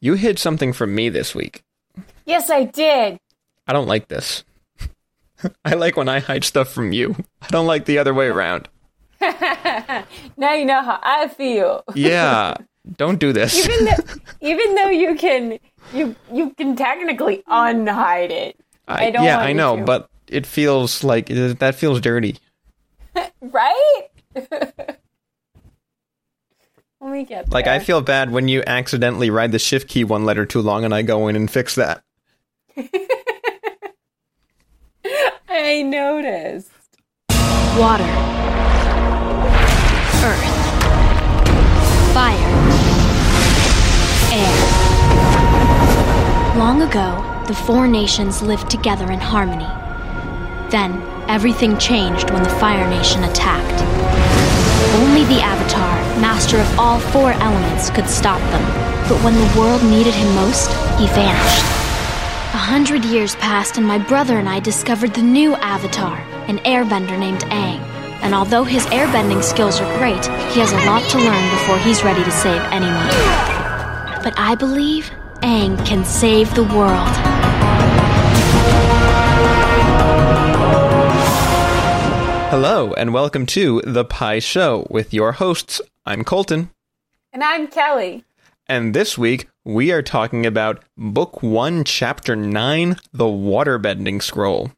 You hid something from me this week. Yes, I did. I don't like this. I like when I hide stuff from you. I don't like the other way around. now you know how I feel. Yeah. Don't do this. even though, even though you can, you you can technically unhide it. I, I don't yeah, I know, to. but it feels like uh, that feels dirty. right? When we get Like there. I feel bad when you accidentally ride the shift key one letter too long and I go in and fix that. I noticed. Water. Earth. Fire. Air. Long ago, the four nations lived together in harmony. Then, everything changed when the Fire Nation attacked. Only the Avatar, master of all four elements, could stop them. But when the world needed him most, he vanished. A hundred years passed, and my brother and I discovered the new Avatar, an airbender named Aang. And although his airbending skills are great, he has a lot to learn before he's ready to save anyone. But I believe Aang can save the world. Hello and welcome to The Pie Show with your hosts. I'm Colton. And I'm Kelly. And this week we are talking about Book 1, Chapter 9, The Waterbending Scroll.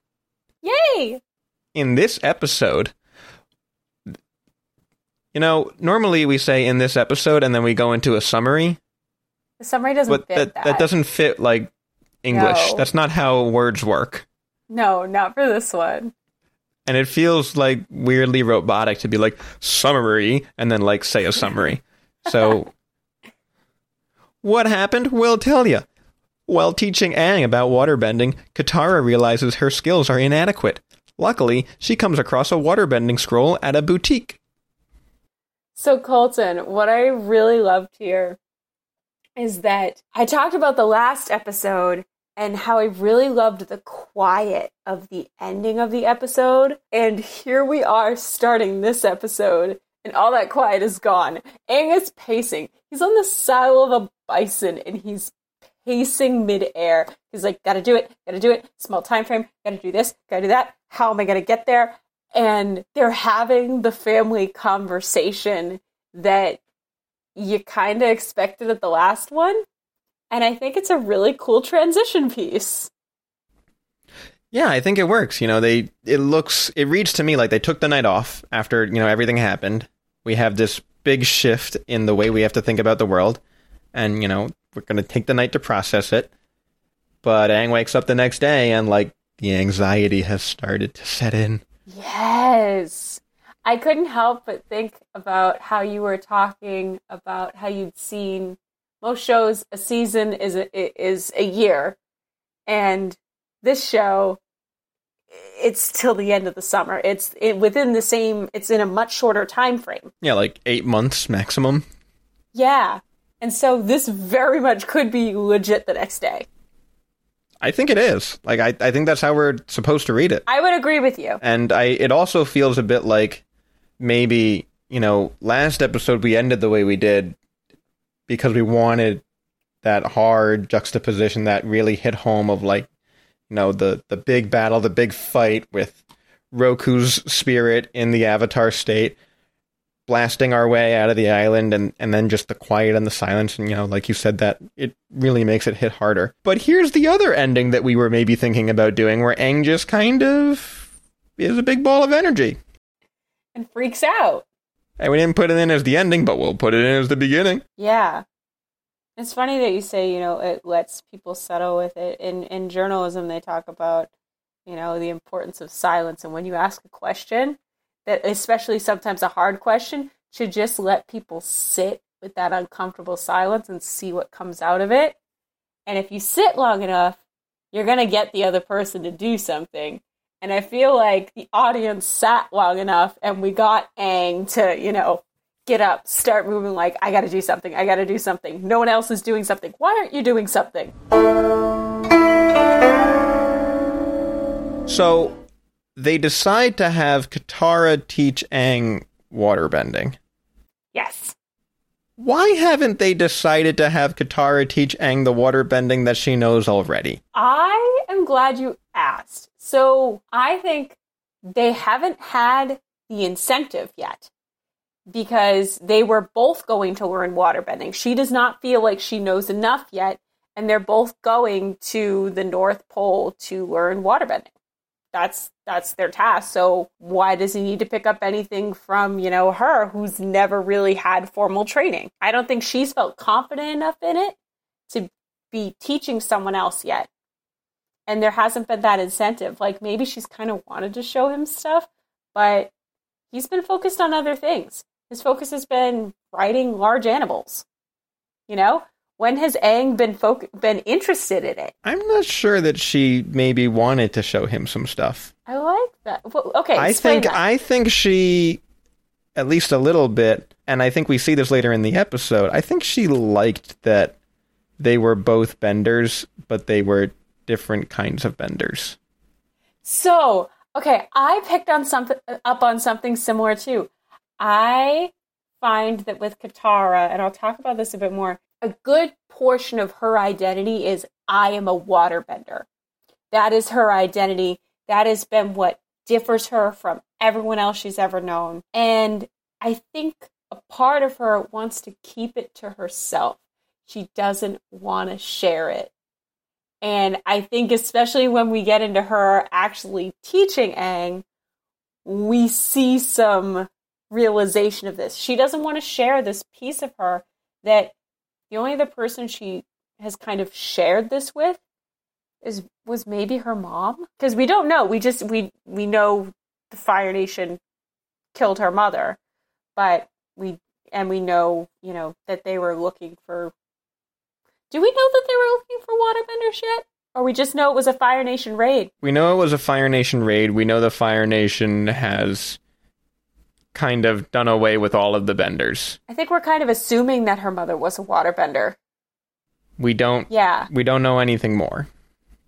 Yay! In this episode, you know, normally we say in this episode and then we go into a summary, The summary doesn't but fit that, that. that doesn't fit like English. No. That's not how words work. No, not for this one. And it feels like weirdly robotic to be like summary and then like say a summary. So what happened? We'll tell you. While teaching Aang about waterbending, Katara realizes her skills are inadequate. Luckily, she comes across a waterbending scroll at a boutique. So, Colton, what I really loved here is that I talked about the last episode and how I really loved the quiet of the ending of the episode. And here we are starting this episode, and all that quiet is gone. Aang is pacing. He's on the saddle of a bison and he's pacing midair. He's like, gotta do it, gotta do it, small time frame, gotta do this, gotta do that. How am I gonna get there? And they're having the family conversation that you kind of expected at the last one. And I think it's a really cool transition piece. Yeah, I think it works. You know, they it looks it reads to me like they took the night off after, you know, everything happened. We have this big shift in the way we have to think about the world. And, you know, we're gonna take the night to process it. But Aang wakes up the next day and like the anxiety has started to set in. Yes. I couldn't help but think about how you were talking about how you'd seen most shows a season is a, is a year and this show it's till the end of the summer. It's it, within the same it's in a much shorter time frame. Yeah, like eight months maximum. Yeah. And so this very much could be legit the next day. I think it is. Like I, I think that's how we're supposed to read it. I would agree with you. And I it also feels a bit like maybe, you know, last episode we ended the way we did because we wanted that hard juxtaposition that really hit home of like, you know, the the big battle, the big fight with Roku's spirit in the avatar state blasting our way out of the island and, and then just the quiet and the silence. And you know like you said that it really makes it hit harder. But here's the other ending that we were maybe thinking about doing where Aang just kind of is a big ball of energy. And freaks out. And we didn't put it in as the ending but we'll put it in as the beginning Yeah. It's funny that you say, you know, it lets people settle with it. In in journalism they talk about, you know, the importance of silence and when you ask a question, that especially sometimes a hard question, should just let people sit with that uncomfortable silence and see what comes out of it. And if you sit long enough, you're going to get the other person to do something. And I feel like the audience sat long enough and we got Aang to, you know, get up, start moving like, I gotta do something, I gotta do something. No one else is doing something. Why aren't you doing something? so they decide to have Katara teach Aang waterbending Yes. Why haven't they decided to have Katara teach Aang the water bending that she knows already? I am glad you asked. So I think they haven't had the incentive yet because they were both going to learn waterbending. She does not feel like she knows enough yet, and they're both going to the North Pole to learn waterbending. That's that's their task. So why does he need to pick up anything from, you know, her who's never really had formal training? I don't think she's felt confident enough in it to be teaching someone else yet. And there hasn't been that incentive. Like maybe she's kind of wanted to show him stuff, but he's been focused on other things. His focus has been riding large animals. You know, when has Aang been fo- been interested in it? I'm not sure that she maybe wanted to show him some stuff. I like that. Well, okay, I think that. I think she at least a little bit and I think we see this later in the episode. I think she liked that they were both benders, but they were different kinds of benders. So, okay, I picked on something up on something similar too. I find that with Katara, and I'll talk about this a bit more, a good portion of her identity is I am a waterbender. That is her identity. That has been what differs her from everyone else she's ever known. And I think a part of her wants to keep it to herself. She doesn't want to share it. And I think, especially when we get into her actually teaching Aang, we see some realization of this. She doesn't want to share this piece of her that the only other person she has kind of shared this with is was maybe her mom because we don't know we just we we know the fire nation killed her mother but we and we know you know that they were looking for do we know that they were looking for waterbenders yet or we just know it was a fire nation raid We know it was a Fire Nation raid. We know the Fire Nation has kind of done away with all of the benders. i think we're kind of assuming that her mother was a waterbender We don't yeah we don't know anything more.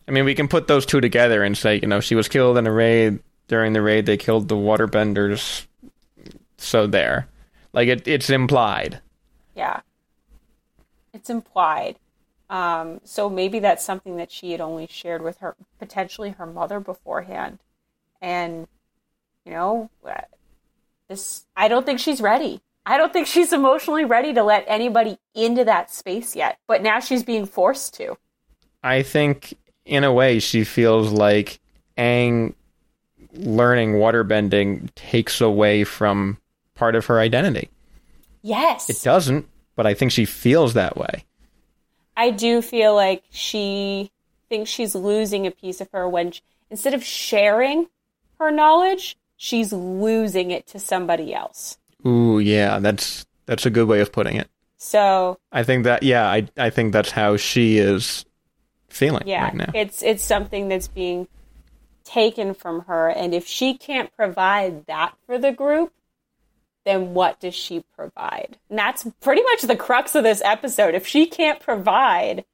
I mean, we can put those two together and say, you know, she was killed in a raid. During the raid, they killed the waterbenders. So there, like it, it's implied. Yeah. It's implied. Um, so maybe that's something that she had only shared with her, potentially her mother beforehand. And, you know, uh, this, I don't think she's ready. I don't think she's emotionally ready to let anybody into that space yet. But now she's being forced to. I think, in a way, she feels like Aang learning waterbending takes away from part of her identity. Yes. It doesn't, but I think she feels that way. I do feel like she thinks she's losing a piece of her when, she, instead of sharing her knowledge, she's losing it to somebody else. Ooh, yeah, that's that's a good way of putting it. So I think that yeah, I I think that's how she is feeling yeah, right now. it's it's something that's being taken from her, and if she can't provide that for the group, then what does she provide? And that's pretty much the crux of this episode. If she can't provide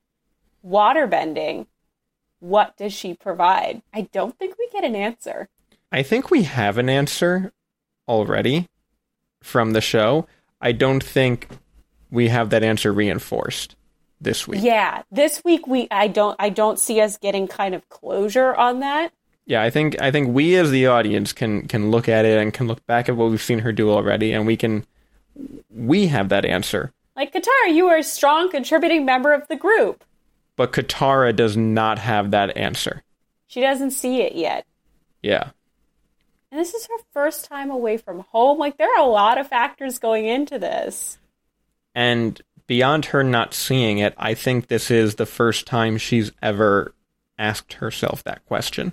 water bending, what does she provide? I don't think we get an answer. I think we have an answer already from the show. I don't think we have that answer reinforced this week. Yeah, this week we I don't I don't see us getting kind of closure on that. Yeah, I think I think we as the audience can can look at it and can look back at what we've seen her do already, and we can we have that answer. Like Katara, you are a strong contributing member of the group. But Katara does not have that answer. She doesn't see it yet. Yeah. And this is her first time away from home. Like there are a lot of factors going into this. And beyond her not seeing it, I think this is the first time she's ever asked herself that question.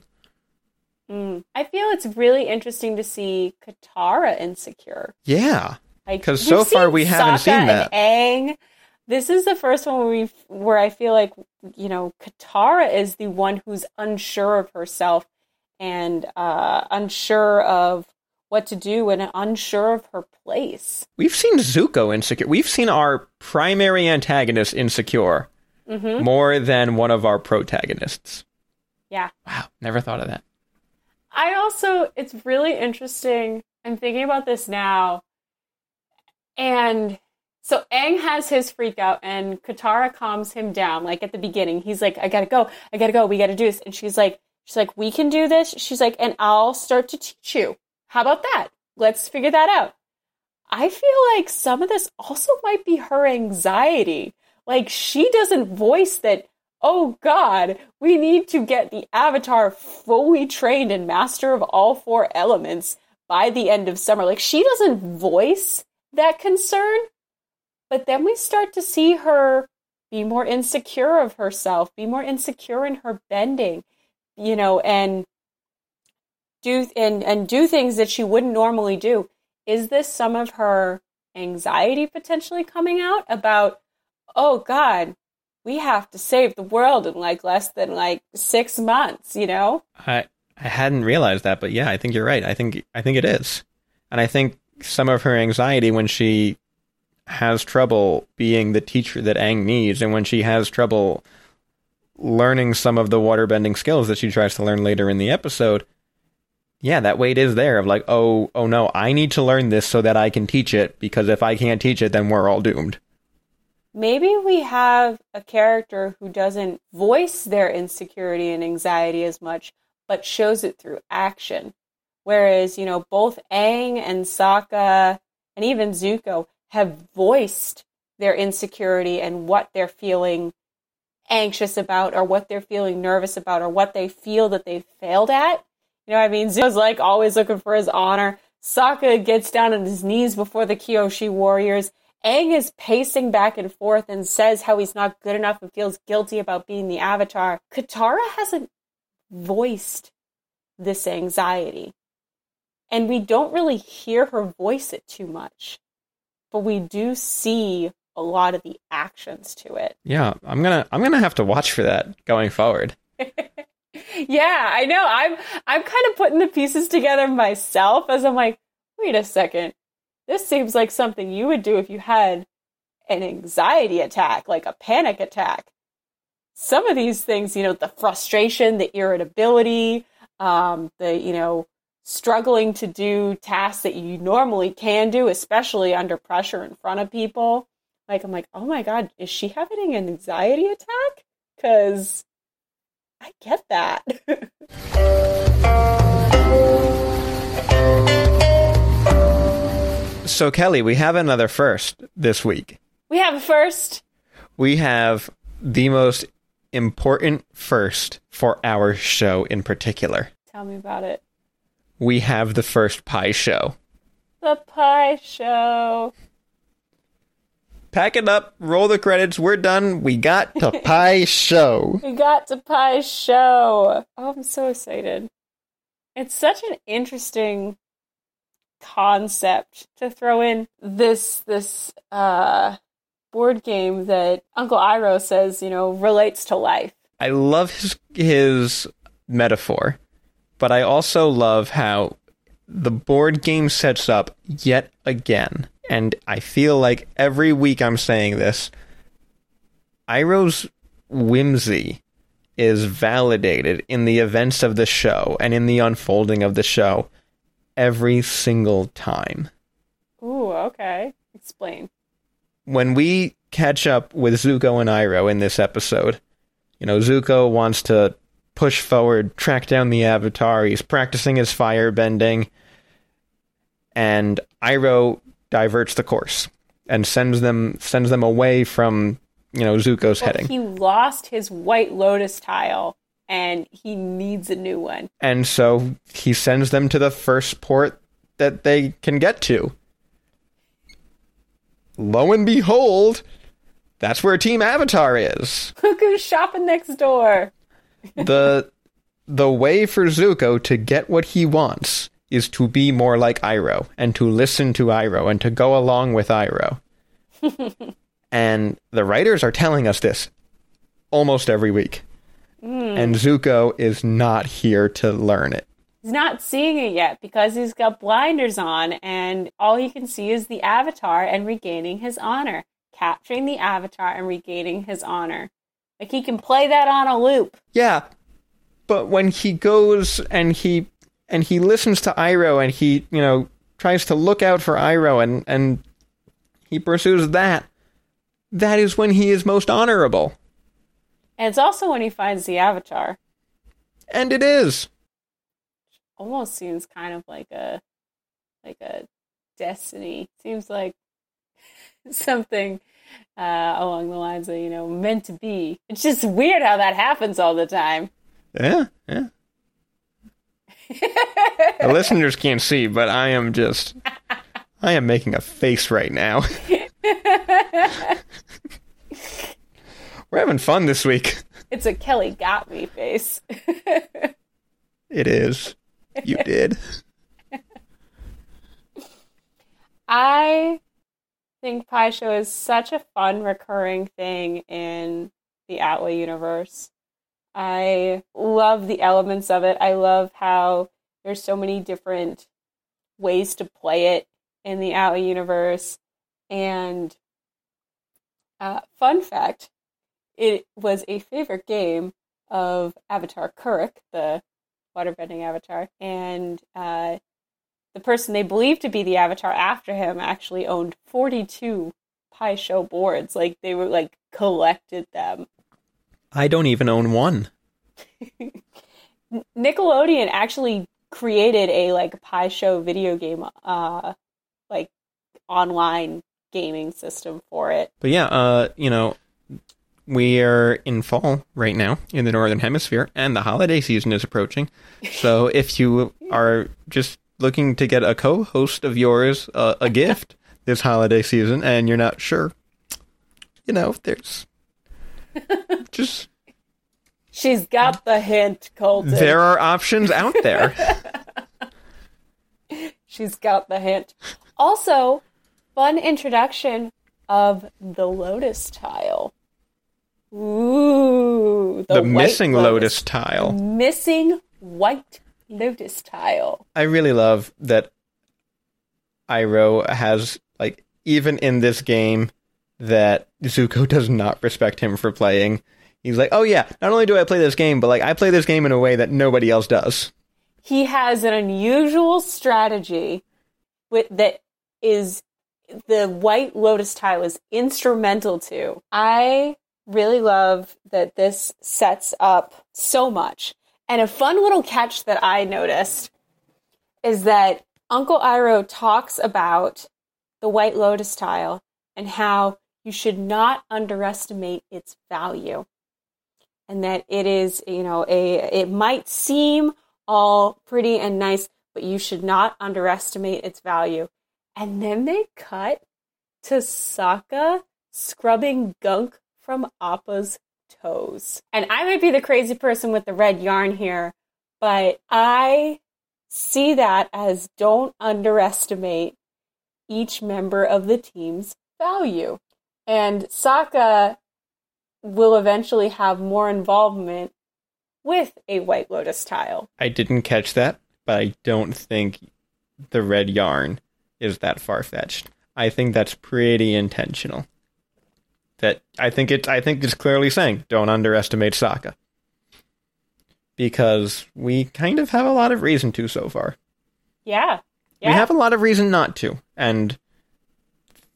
Mm. I feel it's really interesting to see Katara insecure. Yeah. because we've so far we haven't seen that. And Aang. This is the first one where we where I feel like you know Katara is the one who's unsure of herself and uh, unsure of what to do and unsure of her place. We've seen Zuko insecure. We've seen our primary antagonist insecure hmm more than one of our protagonists. Yeah. Wow, never thought of that. I also, it's really interesting. I'm thinking about this now. And So Aang has his freak out and Katara calms him down. Like at the beginning, he's like, I gotta go, I gotta go, we gotta do this. And she's like, she's like, we can do this. She's like, and I'll start to teach you. How about that? Let's figure that out. I feel like some of this also might be her anxiety. Like she doesn't voice that, oh God, we need to get the Avatar fully trained and master of all four elements by the end of summer. Like she doesn't voice that concern but then we start to see her be more insecure of herself, be more insecure in her bending, you know, and do and and do things that she wouldn't normally do. Is this some of her anxiety potentially coming out about, oh God, we have to save the world in like less than like six months, you know? I I hadn't realized that, but yeah, I think you're right. I think I think it is. And I think some of her anxiety when she has trouble being the teacher that Aang needs, and when she has trouble learning some of the waterbending skills that she tries to learn later in the episode, yeah, that weight is there of like, oh, oh no, I need to learn this so that I can teach it because if I can't teach it, then we're all doomed. Maybe we have a character who doesn't voice their insecurity and anxiety as much, but shows it through action. Whereas, you know, both Aang and Sokka and even Zuko have voiced their insecurity and what they're feeling anxious about or what they're feeling nervous about or what they feel that they've failed at. You know, I mean, Zuko's like always looking for his honor. Sokka gets down on his knees before the Kyoshi warriors. Aang is pacing back and forth and says how he's not good enough and feels guilty about being the Avatar. Katara hasn't voiced this anxiety. And we don't really hear her voice it too much but we do see a lot of the actions to it. Yeah, I'm gonna I'm gonna have to watch for that going forward. yeah, I know. I'm I'm kind of putting the pieces together myself as I'm like, wait a second. This seems like something you would do if you had an anxiety attack, like a panic attack. Some of these things, you know, the frustration, the irritability, um, the, you know, struggling to do tasks that you normally can do, especially under pressure in front of people. Like, I'm like, oh my God, is she having an anxiety attack? Because I get that. so, Kelly, we have another first this week. We have a first. We have the most important first for our show in particular. Tell me about it we have the first pie show. The pie show. Pack it up, roll the credits, we're done. We got to pie show. We got to pie show. Oh, I'm so excited. It's such an interesting concept to throw in this this uh board game that Uncle Iroh says, you know, relates to life. I love his his metaphor but I also love how the board game sets up yet again, and I feel like every week I'm saying this. Iroh's whimsy is validated in the events of the show and in the unfolding of the show every single time. Ooh, okay. Explain. When we catch up with Zuko and Iroh in this episode, you know, Zuko wants to push forward, track down the Avatar. He's practicing his fire bending, and Iroh diverts the course and sends them sends them away from you know Zuko's well, heading. He lost his White Lotus tile, and he needs a new one. And so he sends them to the first port that they can get to. Lo and behold, that's where Team Avatar is. Look who's shopping next door the the way for Zuko to get what he wants is to be more like Iroh and to listen to Iroh and to go along with Iroh. and the writers are telling us this almost every week. Mm. And Zuko is not here to learn it. He's not seeing it yet because he's got blinders on and all he can see is the avatar and regaining his honor, capturing the avatar and regaining his honor. Like he can play that on a loop. Yeah. But when he goes and he and he listens to Iroh and he, you know, tries to look out for Iroh and and he pursues that, that is when he is most honorable. And it's also when he finds the avatar. And it is. Almost seems kind of like a like a destiny. Seems like something uh, along the lines of, you know, meant to be. It's just weird how that happens all the time. Yeah, yeah. the listeners can't see, but I am just I am making a face right now. We're having fun this week. It's a Kelly got me face. it is. You did. I think Pai Sho is such a fun recurring thing in the ATLA universe. I love the elements of it. I love how there's so many different ways to play it in the ATLA universe. And uh, fun fact, it was a favorite game of Avatar Kuruk, the waterbending avatar, and uh, the person they believed to be the avatar after him actually owned 42 Pai Sho boards. Like they were like collected them. I don't even own one. Nickelodeon actually created a like Pai Sho video game, uh, like online gaming system for it. But yeah, uh, you know, we are in fall right now in the northern hemisphere, and the holiday season is approaching. So if you are just looking to get a co-host of yours uh, a gift this holiday season, and you're not sure, you know, there's just She's got the hint, Colton. there are options out there. She's got the hint. Also, fun introduction of the lotus tile. Ooh, the, white missing lotus tile. Missing white lotus tile. I really love that Iroh has like even in this game that Zuko does not respect him for playing. He's like, "Oh yeah, not only do I play this game, but like I play this game in a way that nobody else does." He has an unusual strategy with that is the white lotus tile is instrumental to. I really love that this sets up so much. And a fun little catch that I noticed is that Uncle Iroh talks about the White Lotus tile and how you should not underestimate its value. And that it is, you know, a it might seem all pretty and nice, but you should not underestimate its value. And then they cut to Sokka scrubbing gunk from Appa's toes. And I might be the crazy person with the red yarn here, but I see that as don't underestimate each member of the team's value. And Sokka will eventually have more involvement with a White Lotus tile. I didn't catch that, but I don't think the red yarn is that far fetched. I think that's pretty intentional. That I think it I think it's clearly saying don't underestimate Sokka. Because we kind of have a lot of reason to so far. Yeah. yeah. We have a lot of reason not to. And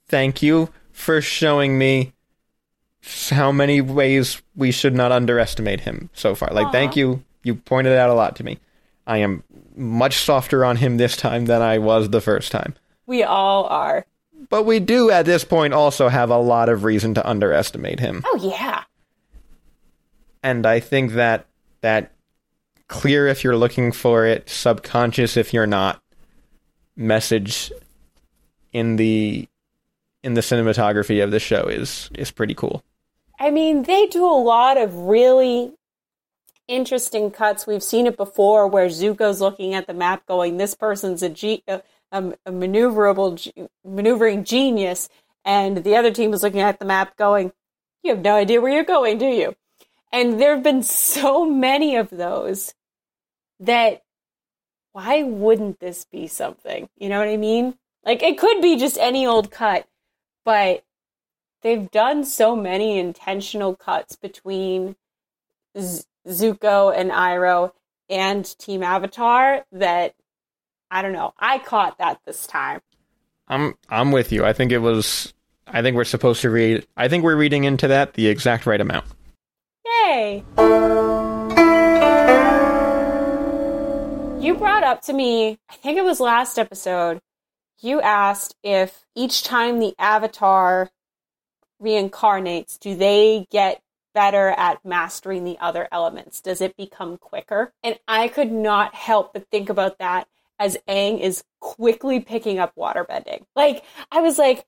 thank you for showing me how many ways we should not underestimate him so far. Like, Aw. thank you. You pointed out a lot to me. I am much softer on him this time than I was the first time. we all are. But we do at this point also have a lot of reason to underestimate him. Oh yeah. And I think that that clear if you're looking for it, subconscious if you're not message in the in the cinematography of the show is is pretty cool. I mean, they do a lot of really interesting cuts. We've seen it before where Zuko's looking at the map going, this person's a, ge- uh, a, a, maneuverable, maneuvering genius. And the other team is looking at the map going, you have no idea where you're going, do you? And there have been so many of those that why wouldn't this be something? You know what I mean? Like it could be just any old cut, but they've done so many intentional cuts between Z- Zuko and Iroh and Team Avatar that I don't know. I caught that this time. I'm I'm with you. I think it was I think we're supposed to read. I think we're reading into that the exact right amount. Yay! You brought up to me, I think it was last episode, you asked if each time the avatar reincarnates, do they get better at mastering the other elements? Does it become quicker? And I could not help but think about that as Aang is quickly picking up waterbending. Like, I was like,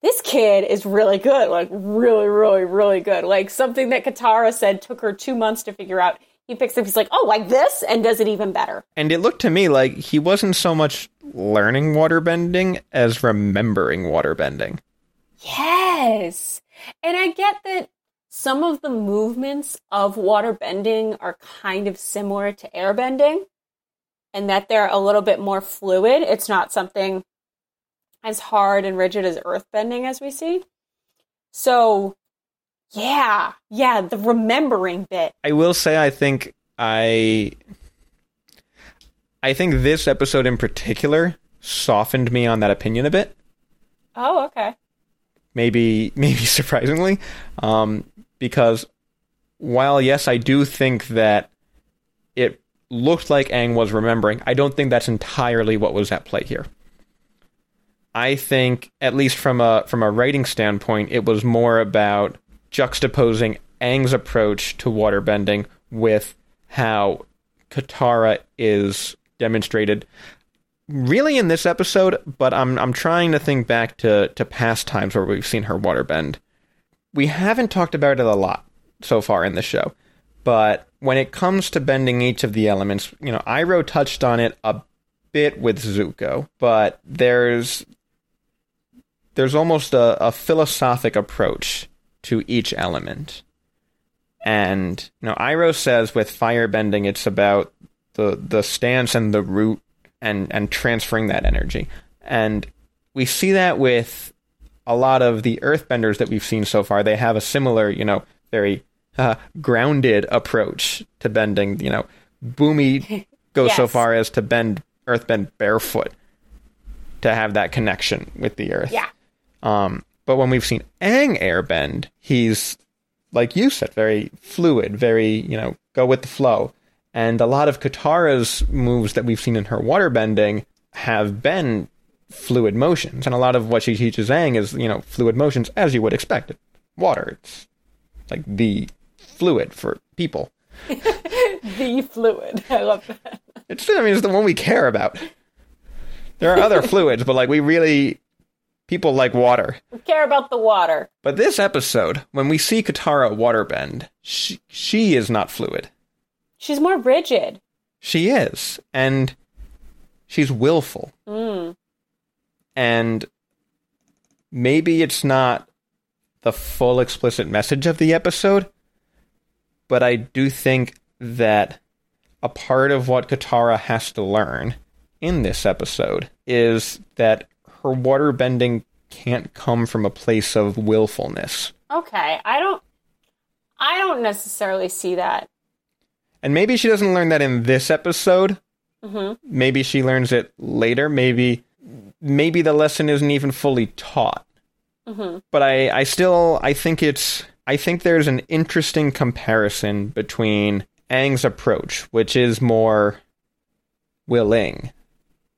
this kid is really good, like really, really, really good. Like something that Katara said took her two months to figure out. He picks up, he's like, oh, like this, and does it even better. And it looked to me like he wasn't so much learning waterbending as remembering waterbending. Yes. And I get that some of the movements of waterbending are kind of similar to airbending and that they're a little bit more fluid. It's not something as hard and rigid as earthbending as we see. So, yeah, yeah, the remembering bit. I will say I think I I think this episode in particular softened me on that opinion a bit. Oh, okay. Maybe maybe surprisingly. Um because while yes, I do think that looked like Aang was remembering, I don't think that's entirely what was at play here. I think, at least from a from a writing standpoint, it was more about juxtaposing Aang's approach to waterbending with how Katara is demonstrated. Really, in this episode, but I'm I'm trying to think back to to past times where we've seen her waterbend. We haven't talked about it a lot so far in the show, but when it comes to bending each of the elements, you know, Iroh touched on it a bit with Zuko, but there's there's almost a, a philosophic approach to each element. And you know, Iroh says with firebending, it's about the the stance and the root and and transferring that energy. And we see that with a lot of the earthbenders that we've seen so far. They have a similar, you know, very uh, grounded approach to bending. You know, Bumi goes yes. so far as to bend earthbend barefoot to have that connection with the earth. Yeah. Um, but when we've seen Aang airbend, he's like you said, very fluid, very you know go with the flow. And a lot of Katara's moves that we've seen in her waterbending have been fluid motions, and a lot of what she teaches Aang is you know fluid motions as you would expect. Water, it's like the fluid for people. the fluid, I love that. It's I mean it's the one we care about. There are other fluids, but like we really People like water. We care about the water. But this episode, when we see Katara waterbend, she, she is not fluid. She's more rigid. She is. And she's willful. Mm. And maybe it's not the full explicit message of the episode, but I do think that a part of what Katara has to learn in this episode is that her water bending can't come from a place of willfulness. Okay, I don't I don't necessarily see that. And maybe she doesn't learn that in this episode. Mm-hmm. Maybe she learns it later. Maybe maybe the lesson isn't even fully taught. Mm-hmm. But I, I still I think it's I think there's an interesting comparison between Aang's approach, which is more willing,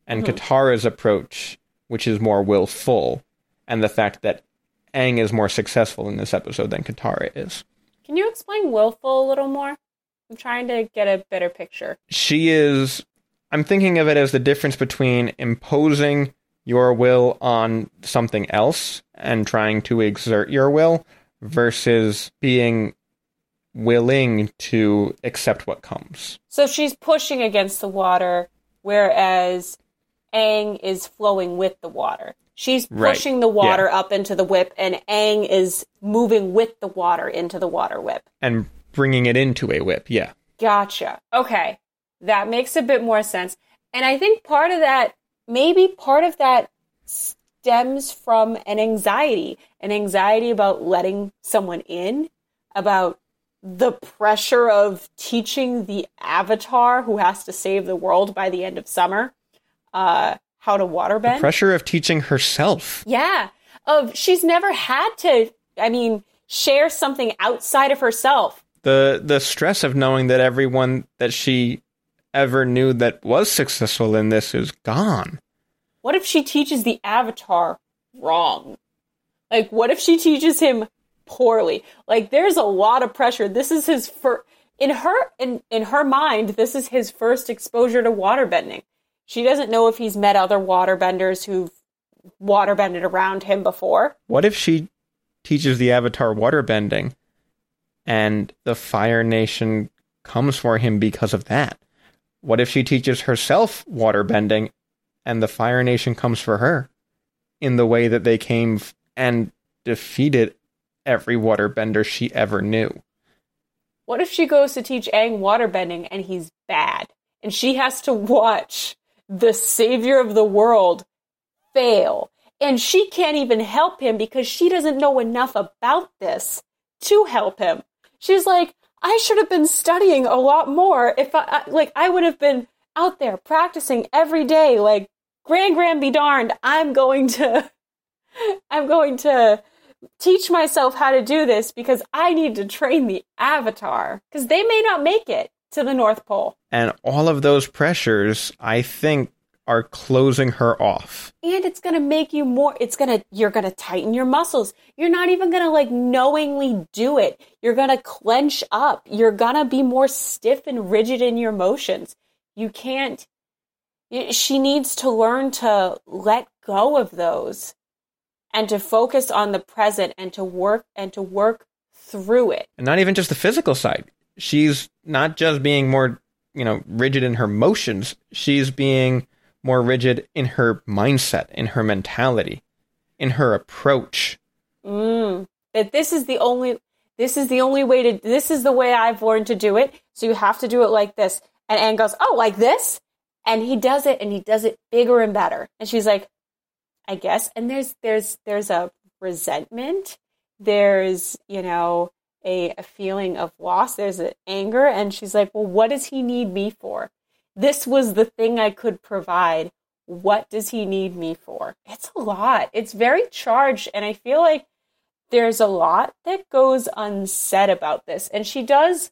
and mm-hmm. Katara's approach, which is more willful, and the fact that Aang is more successful in this episode than Katara is. Can you explain willful a little more? I'm trying to get a better picture. She is. I'm thinking of it as the difference between imposing your will on something else and trying to exert your will versus being willing to accept what comes. So she's pushing against the water, whereas Aang is flowing with the water. She's pushing right. the water yeah. up into the whip, and Aang is moving with the water into the water whip. And bringing it into a whip, yeah. Gotcha. Okay. That makes a bit more sense. And I think part of that, maybe part of that stems from an anxiety an anxiety about letting someone in, about the pressure of teaching the avatar who has to save the world by the end of summer uh, how to waterbend. The pressure of teaching herself. Yeah. of she's never had to, I mean, share something outside of herself. The the stress of knowing that everyone that she ever knew that was successful in this is gone. What if she teaches the avatar wrong? Like, what if she teaches him poorly? Like, there's a lot of pressure. This is his first, in her, in, in her mind, this is his first exposure to waterbending. She doesn't know if he's met other waterbenders who've waterbended around him before. What if she teaches the avatar waterbending and the Fire Nation comes for him because of that? What if she teaches herself waterbending and the Fire Nation comes for her in the way that they came and defeated every waterbender she ever knew? What if she goes to teach Aang waterbending and he's bad? And she has to watch the savior of the world fail. And she can't even help him because she doesn't know enough about this to help him. She's like, I should have been studying a lot more if I, like I would have been out there practicing every day like Gran Gran be darned I'm going to I'm going to teach myself how to do this because I need to train the avatar because they may not make it to the North Pole. And all of those pressures, I think, are closing her off. And it's going to make you more it's going to you're going to tighten your muscles. You're not even going to like knowingly do it. You're going to clench up. You're going to be more stiff and rigid in your motions. You can't she needs to learn to let go of those and to focus on the present and to work and to work through it. And not even just the physical side. She's not just being more, you know, rigid in her motions, she's being more rigid in her mindset, in her mentality, in her approach. Mm, that this is the only this is the only way to this is the way I've learned to do it. So you have to do it like this. And Aang goes, "Oh, like this?" And he does it and he does it bigger and better. And she's like, "I guess." And there's there's there's a resentment. There's, you know, a, a feeling of loss. There's an anger and she's like, "Well, what does he need me for?" This was the thing I could provide. What does he need me for? It's a lot. It's very charged and I feel like there's a lot that goes unsaid about this. And she does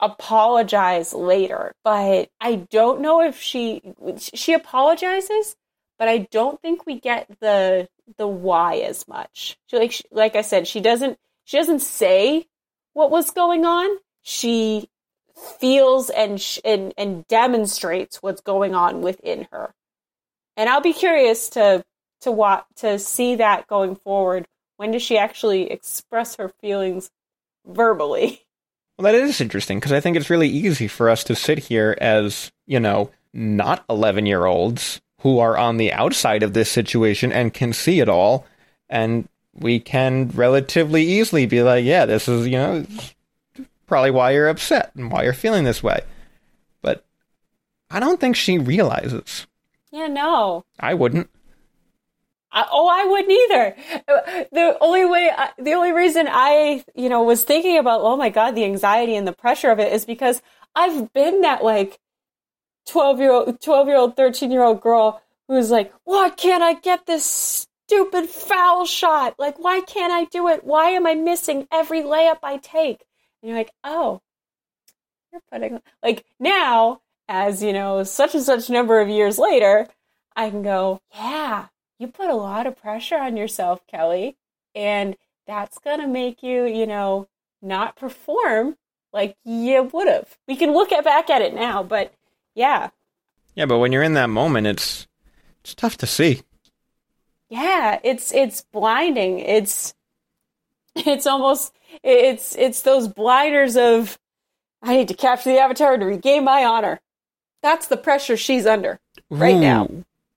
apologize later, but I don't know if she she apologizes, but I don't think we get the the why as much. She like she, like I said, she doesn't she doesn't say what was going on. She feels and sh- and and demonstrates what's going on within her. And I'll be curious to to what to see that going forward when does she actually express her feelings verbally? Well, that is interesting because I think it's really easy for us to sit here as, you know, not 11 year olds who are on the outside of this situation and can see it all. And we can relatively easily be like, yeah, this is, you know, probably why you're upset and why you're feeling this way. But I don't think she realizes. Yeah, no. I wouldn't. I, oh, I wouldn't either. The only way, I, the only reason I, you know, was thinking about, oh my God, the anxiety and the pressure of it is because I've been that like 12 year old, 12 year old, 13 year old girl who's like, why can't I get this stupid foul shot? Like, why can't I do it? Why am I missing every layup I take? And you're like, oh, you're putting, like, now, as you know, such and such number of years later, I can go, yeah, you put a lot of pressure on yourself, Kelly, and that's going to make you, you know, not perform like you would have. We can look at, back at it now, but yeah. Yeah, but when you're in that moment, it's it's tough to see. Yeah, it's it's blinding. It's it's almost it's it's those blinders of I need to capture the avatar to regain my honor. That's the pressure she's under right Ooh. now.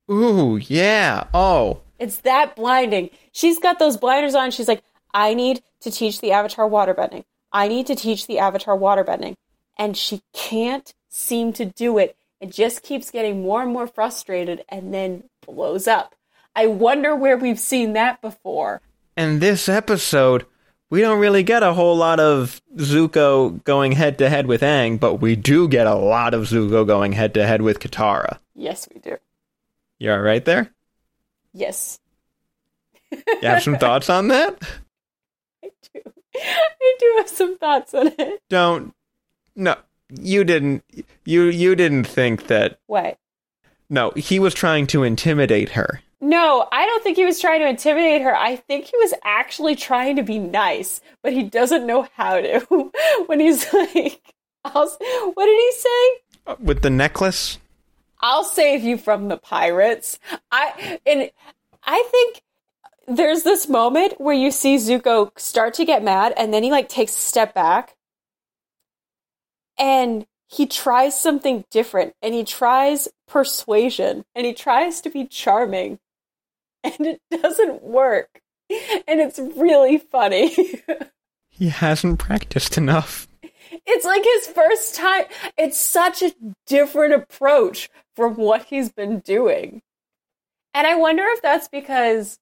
Ooh, yeah. Oh. It's that blinding. She's got those blinders on. She's like, I need to teach the avatar waterbending. I need to teach the avatar waterbending. And she can't seem to do it. It just keeps getting more and more frustrated and then blows up. I wonder where we've seen that before. And this episode, we don't really get a whole lot of Zuko going head to head with Aang, but we do get a lot of Zuko going head to head with Katara. Yes, we do. You all right there? Yes. You have some thoughts on that? I do. I do have some thoughts on it. Don't. No, you didn't. You you didn't think that. What? No, he was trying to intimidate her. No, I don't think he was trying to intimidate her. I think he was actually trying to be nice, but he doesn't know how to. when he's like, what did he say? Uh, With the necklace? I'll save you from the pirates. I and I think there's this moment where you see Zuko start to get mad and then he like takes a step back and he tries something different and he tries persuasion and he tries to be charming and it doesn't work. And it's really funny. He hasn't practiced enough. It's like his first time. It's such a different approach from what he's been doing. And I wonder if that's because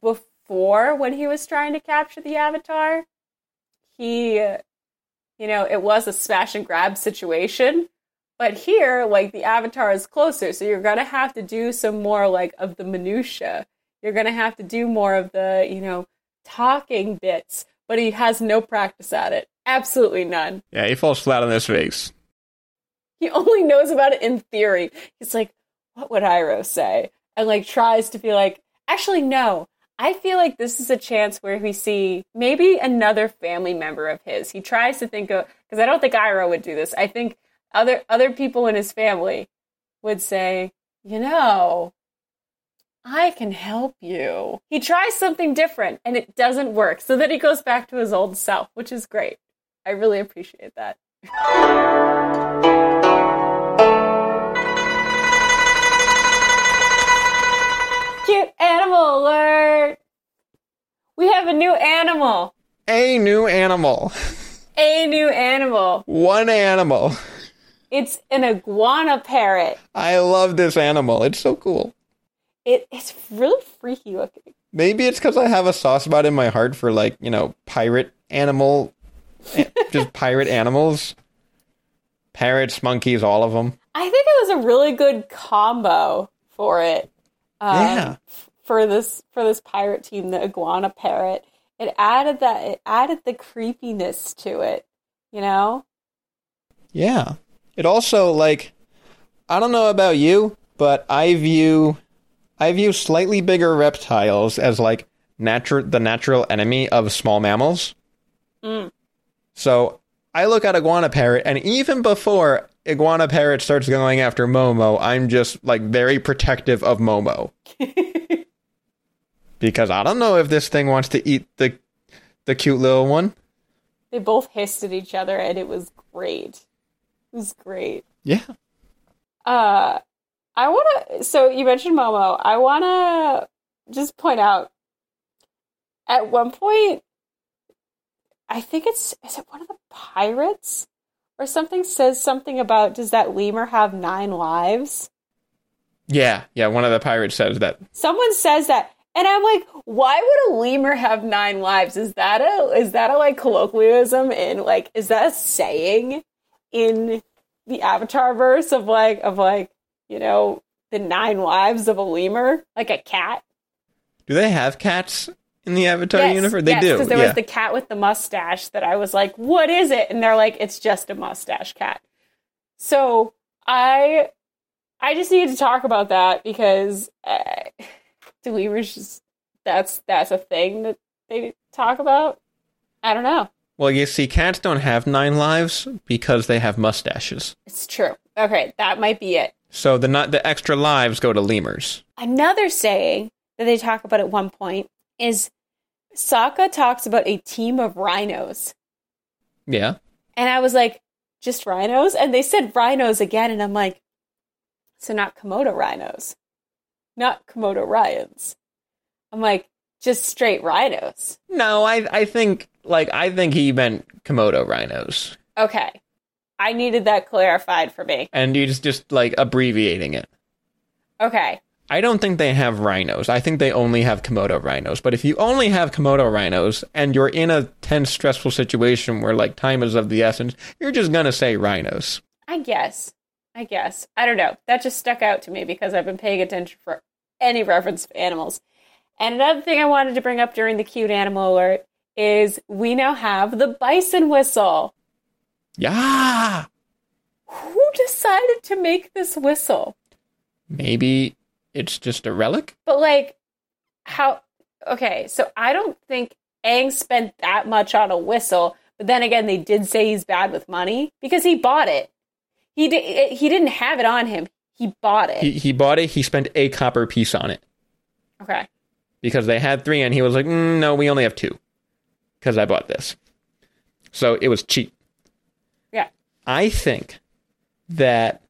before, when he was trying to capture the Avatar, he, you know, it was a smash and grab situation. But here, like, the Avatar is closer. So you're going to have to do some more, like, of the minutia. You're going to have to do more of the, you know, talking bits. But he has no practice at it. Absolutely none. Yeah, he falls flat on his face. He only knows about it in theory. He's like, what would Iroh say? And like tries to be like, actually, no. I feel like this is a chance where we see maybe another family member of his. He tries to think of because I don't think Iroh would do this. I think other other people in his family would say, you know, I can help you. He tries something different and it doesn't work. So then he goes back to his old self, which is great. I really appreciate that. Cute animal alert! We have a new animal. A new animal. A new animal. One animal. It's an iguana parrot. I love this animal. It's so cool. It, it's really freaky looking. Maybe it's because I have a soft spot in my heart for like you know pirate animal, just pirate animals, parrots, monkeys, all of them. I think it was a really good combo for it. Um, Yeah. For this for this pirate team, the iguana parrot, it added that it added the creepiness to it. You know, Yeah. It also like I don't know about you, but I view I view slightly bigger reptiles as like natural the natural enemy of small mammals. Mm. So I look at iguana parrot, and even before iguana parrot starts going after Momo, I'm just like very protective of Momo because I don't know if this thing wants to eat the the cute little one. they both hissed at each other, and it was great. It was great. Yeah. Uh, I want to. So you mentioned Momo. I want to just point out. At one point, I think it's is it one of the pirates or something says something about does that lemur have nine lives? Yeah, yeah, one of the pirates says that. Someone says that, and I'm like, why would a lemur have nine lives? Is that a is that a like colloquialism in like is that a saying in the Avatar verse of like of like you know the nine lives of a lemur like a cat? Do they have cats in the Avatar Yes, universe? They yes, do. because there yeah. was the cat with the mustache that I was like, what is it? And they're like, it's just a mustache cat. So I I just needed to talk about that because uh, do lemurs just that's that's a thing that they talk about. I don't know. well, you see, cats don't have nine lives because they have mustaches. It's true. Okay, that might be it. So the not the extra lives go to lemurs. Another saying that they talk about at one point is Sokka talks about a team of rhinos. Yeah. And I was like, just rhinos? And they said rhinos again. And I'm like, so not Komodo rhinos, not Komodo Ryans. I'm like, just straight rhinos. No, I I think like I think he meant Komodo rhinos, Okay. I needed that clarified for me. and he's just like abbreviating it. Okay. I don't think they have rhinos. I think they only have Komodo rhinos. But if you only have Komodo rhinos and you're in a tense, stressful situation where like time is of the essence, you're just gonna say rhinos. I guess. I guess. I don't know. That just stuck out to me because I've been paying attention for any reference to animals. And another thing I wanted to bring up during the cute animal alert is we now have the bison whistle. Yeah. Who decided to make this whistle? Maybe it's just a relic? But like, how? Okay, so I don't think Aang spent that much on a whistle. But then again, they did say he's bad with money because he bought it. He did. He didn't have it on him. He bought it. He, he bought it, he spent a copper piece on it okay. because they had three, and he was like, mm, no, we only have two because I bought this. So it was cheap. Yeah. I think that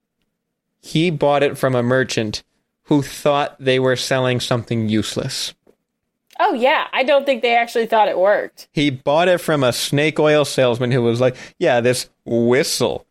he bought it from a merchant who thought they were selling something useless. Oh yeah. I don't think they actually thought it worked. He bought it from a snake oil salesman who was like, yeah, this whistle.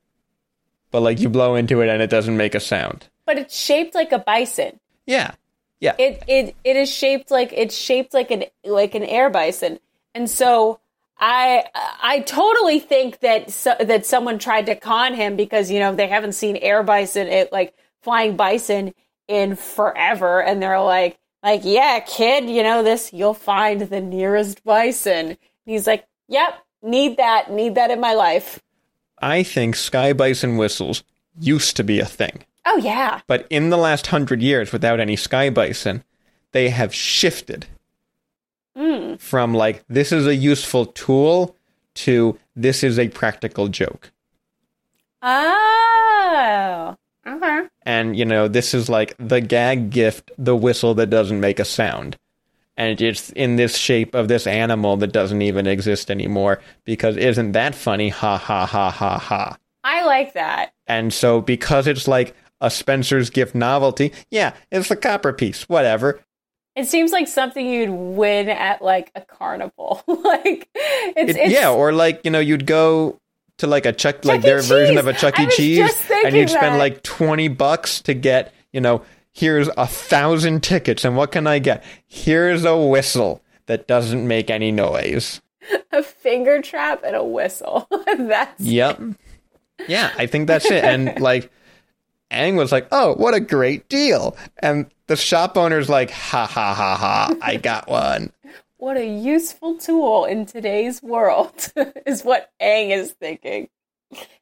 But like you blow into it and it doesn't make a sound. But it's shaped like a bison. Yeah. Yeah. It it it is shaped like it's shaped like an like an air bison, and so I I totally think that so, that someone tried to con him because you know they haven't seen air bison it like flying bison in forever, and they're like like yeah kid you know this you'll find the nearest bison. And he's like yep need that need that in my life. I think sky bison whistles used to be a thing. Oh yeah But in the last hundred years, without any sky bison, they have shifted mm. from like, this is a useful tool to this is a practical joke. oh okay And, you know, this is like the gag gift, the whistle that doesn't make a sound. And it's in this shape of this animal that doesn't even exist anymore because isn't that funny? Ha ha ha ha ha. I like that. And so, because it's like a Spencer's gift novelty, yeah, it's a copper piece, whatever. It seems like something you'd win at like a carnival. like it's, It- it's yeah, or like you know, you'd go to like a Chuck, like Chuck E. their version of a Chuck E. Cheese, and you'd spend that. like twenty bucks to get you know, here's a thousand tickets, and what can I get? Here's a whistle that doesn't make any noise. a finger trap and a whistle. That's Yep. Yeah, I think that's it. And like, Aang was like, "Oh, what a great deal!" And the shop owner's like, "Ha ha ha ha! I got one." What a useful tool in today's world is what Aang is thinking.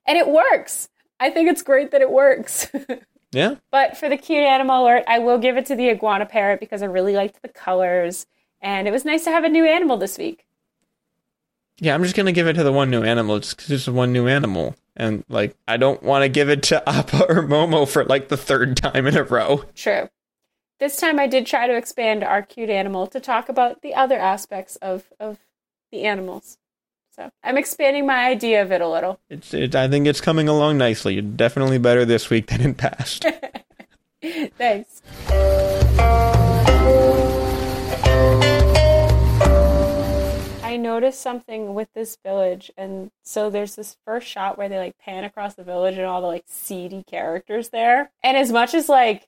And it works. I think it's great that it works. Yeah. but for the cute animal alert, I will give it to the iguana parrot because I really liked the colors and it was nice to have a new animal this week. Yeah, I'm just gonna give it to the one new animal just because it's one new animal, and like I don't want to give it to Appa or Momo for like the third time in a row. True. This time I did try to expand our cute animal to talk about the other aspects of, of the animals. So I'm expanding my idea of it a little. It's, it, I think it's coming along nicely. You're definitely better this week than in past. Thanks. I noticed something with this village, and so there's this first shot where they like pan across the village and all the like seedy characters there. And as much as like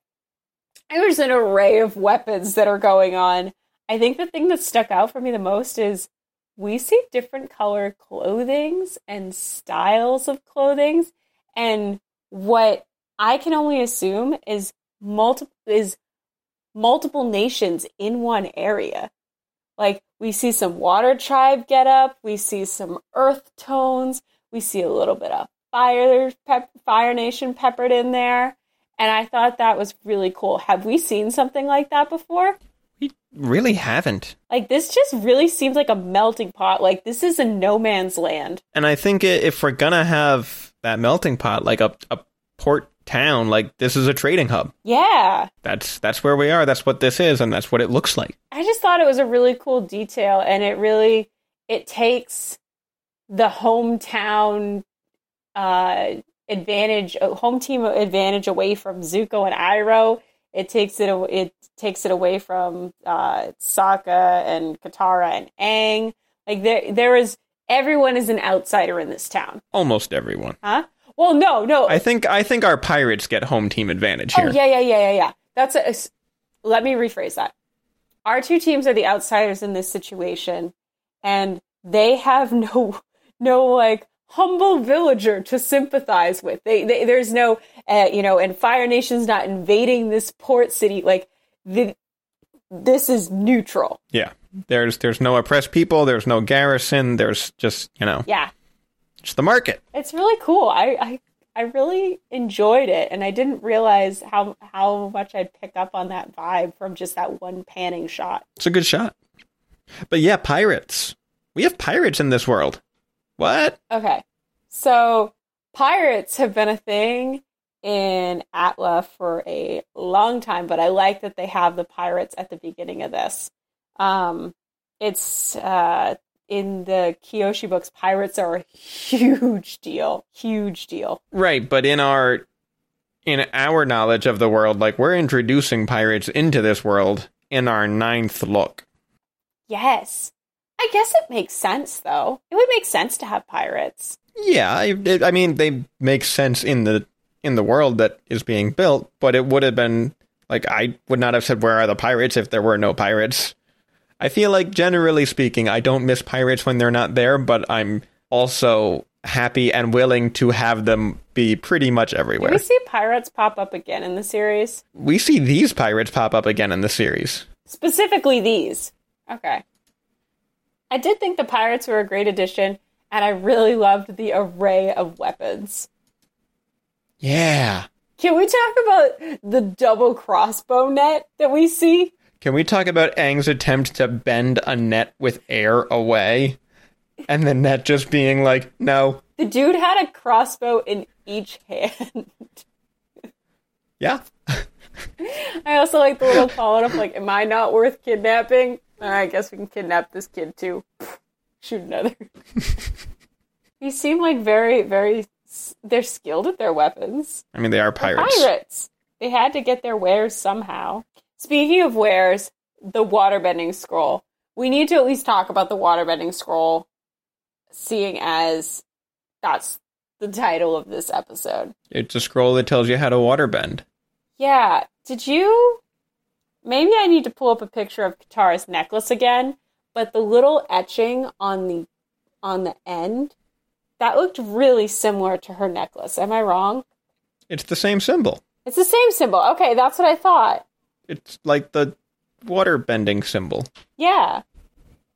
there's an array of weapons that are going on, I think the thing that stuck out for me the most is we see different color clothings and styles of clothings, and what I can only assume is multiple is multiple nations in one area. Like we see some water tribe get up, we see some earth tones, we see a little bit of fire pep, fire nation peppered in there, and I thought that was really cool. Have we seen something like that before? we really haven't. Like this just really seems like a melting pot. Like this is a no man's land. And I think if we're gonna have that melting pot, like a, a port town, like this is a trading hub. Yeah. That's that's where we are. That's what this is, and that's what it looks like. I just thought it was a really cool detail and it really it takes the hometown uh advantage home team advantage away from Zuko and Iroh. It takes it it takes it away from uh Sokka and Katara and Aang. Like there there is everyone is an outsider in this town. Almost everyone. Huh? Well, no, no. I think I think our pirates get home team advantage here. Oh yeah, yeah, yeah, yeah, yeah. That's a. s- Let me rephrase that. Our two teams are the outsiders in this situation, and they have no, no like humble villager to sympathize with. They, they there's no, uh, you know, and Fire Nation's not invading this port city. Like the this is neutral. Yeah. There's there's no oppressed people, there's no garrison, there's just, you know, Yeah. it's the market. It's really cool. I, I I really enjoyed it and I didn't realize how how much I'd pick up on that vibe from just that one panning shot. It's a good shot. But yeah, pirates. We have pirates in this world. What? Okay. So pirates have been a thing in ATLA for a long time, but I like that they have the pirates at the beginning of this. Um it's uh in the Kyoshi books, pirates are a huge deal. Huge deal. Right, but in our in our knowledge of the world, like we're introducing pirates into this world in our ninth look. Yes. I guess it makes sense though. It would make sense to have pirates. Yeah, I, it- I mean they make sense in the in the world that is being built, but it would have been like I would not have said where are the pirates if there were no pirates. I feel like generally speaking, I don't miss pirates when they're not there, but I'm also happy and willing to have them be pretty much Do everywhere. we see pirates pop up again in the series? We see these pirates pop up again in the series. Specifically these. Okay. I did think the pirates were a great addition, and I really loved the array of weapons. Yeah. Can we talk about the double crossbow net that we see? Can we talk about Aang's attempt to bend a net with air away? And the net just being like, no. The dude had a crossbow in each hand. Yeah. I also like the little follow up, like, "Am I not worth kidnapping? I guess we can kidnap this kid too. Shoot another." you seem like very, very. They're skilled at their weapons. I mean, they are pirates. Pirates. They had to get their wares somehow. Speaking of wares, the waterbending scroll. We need to at least talk about the waterbending scroll, seeing as that's the title of this episode. It's a scroll that tells you how to waterbend. Yeah. Did you? Maybe I need to pull up a picture of Katara's necklace again, but the little etching on the on the end that looked really similar to her necklace. Am I wrong? It's the same symbol. It's the same symbol. Okay, that's what I thought. It's like the water bending symbol. Yeah.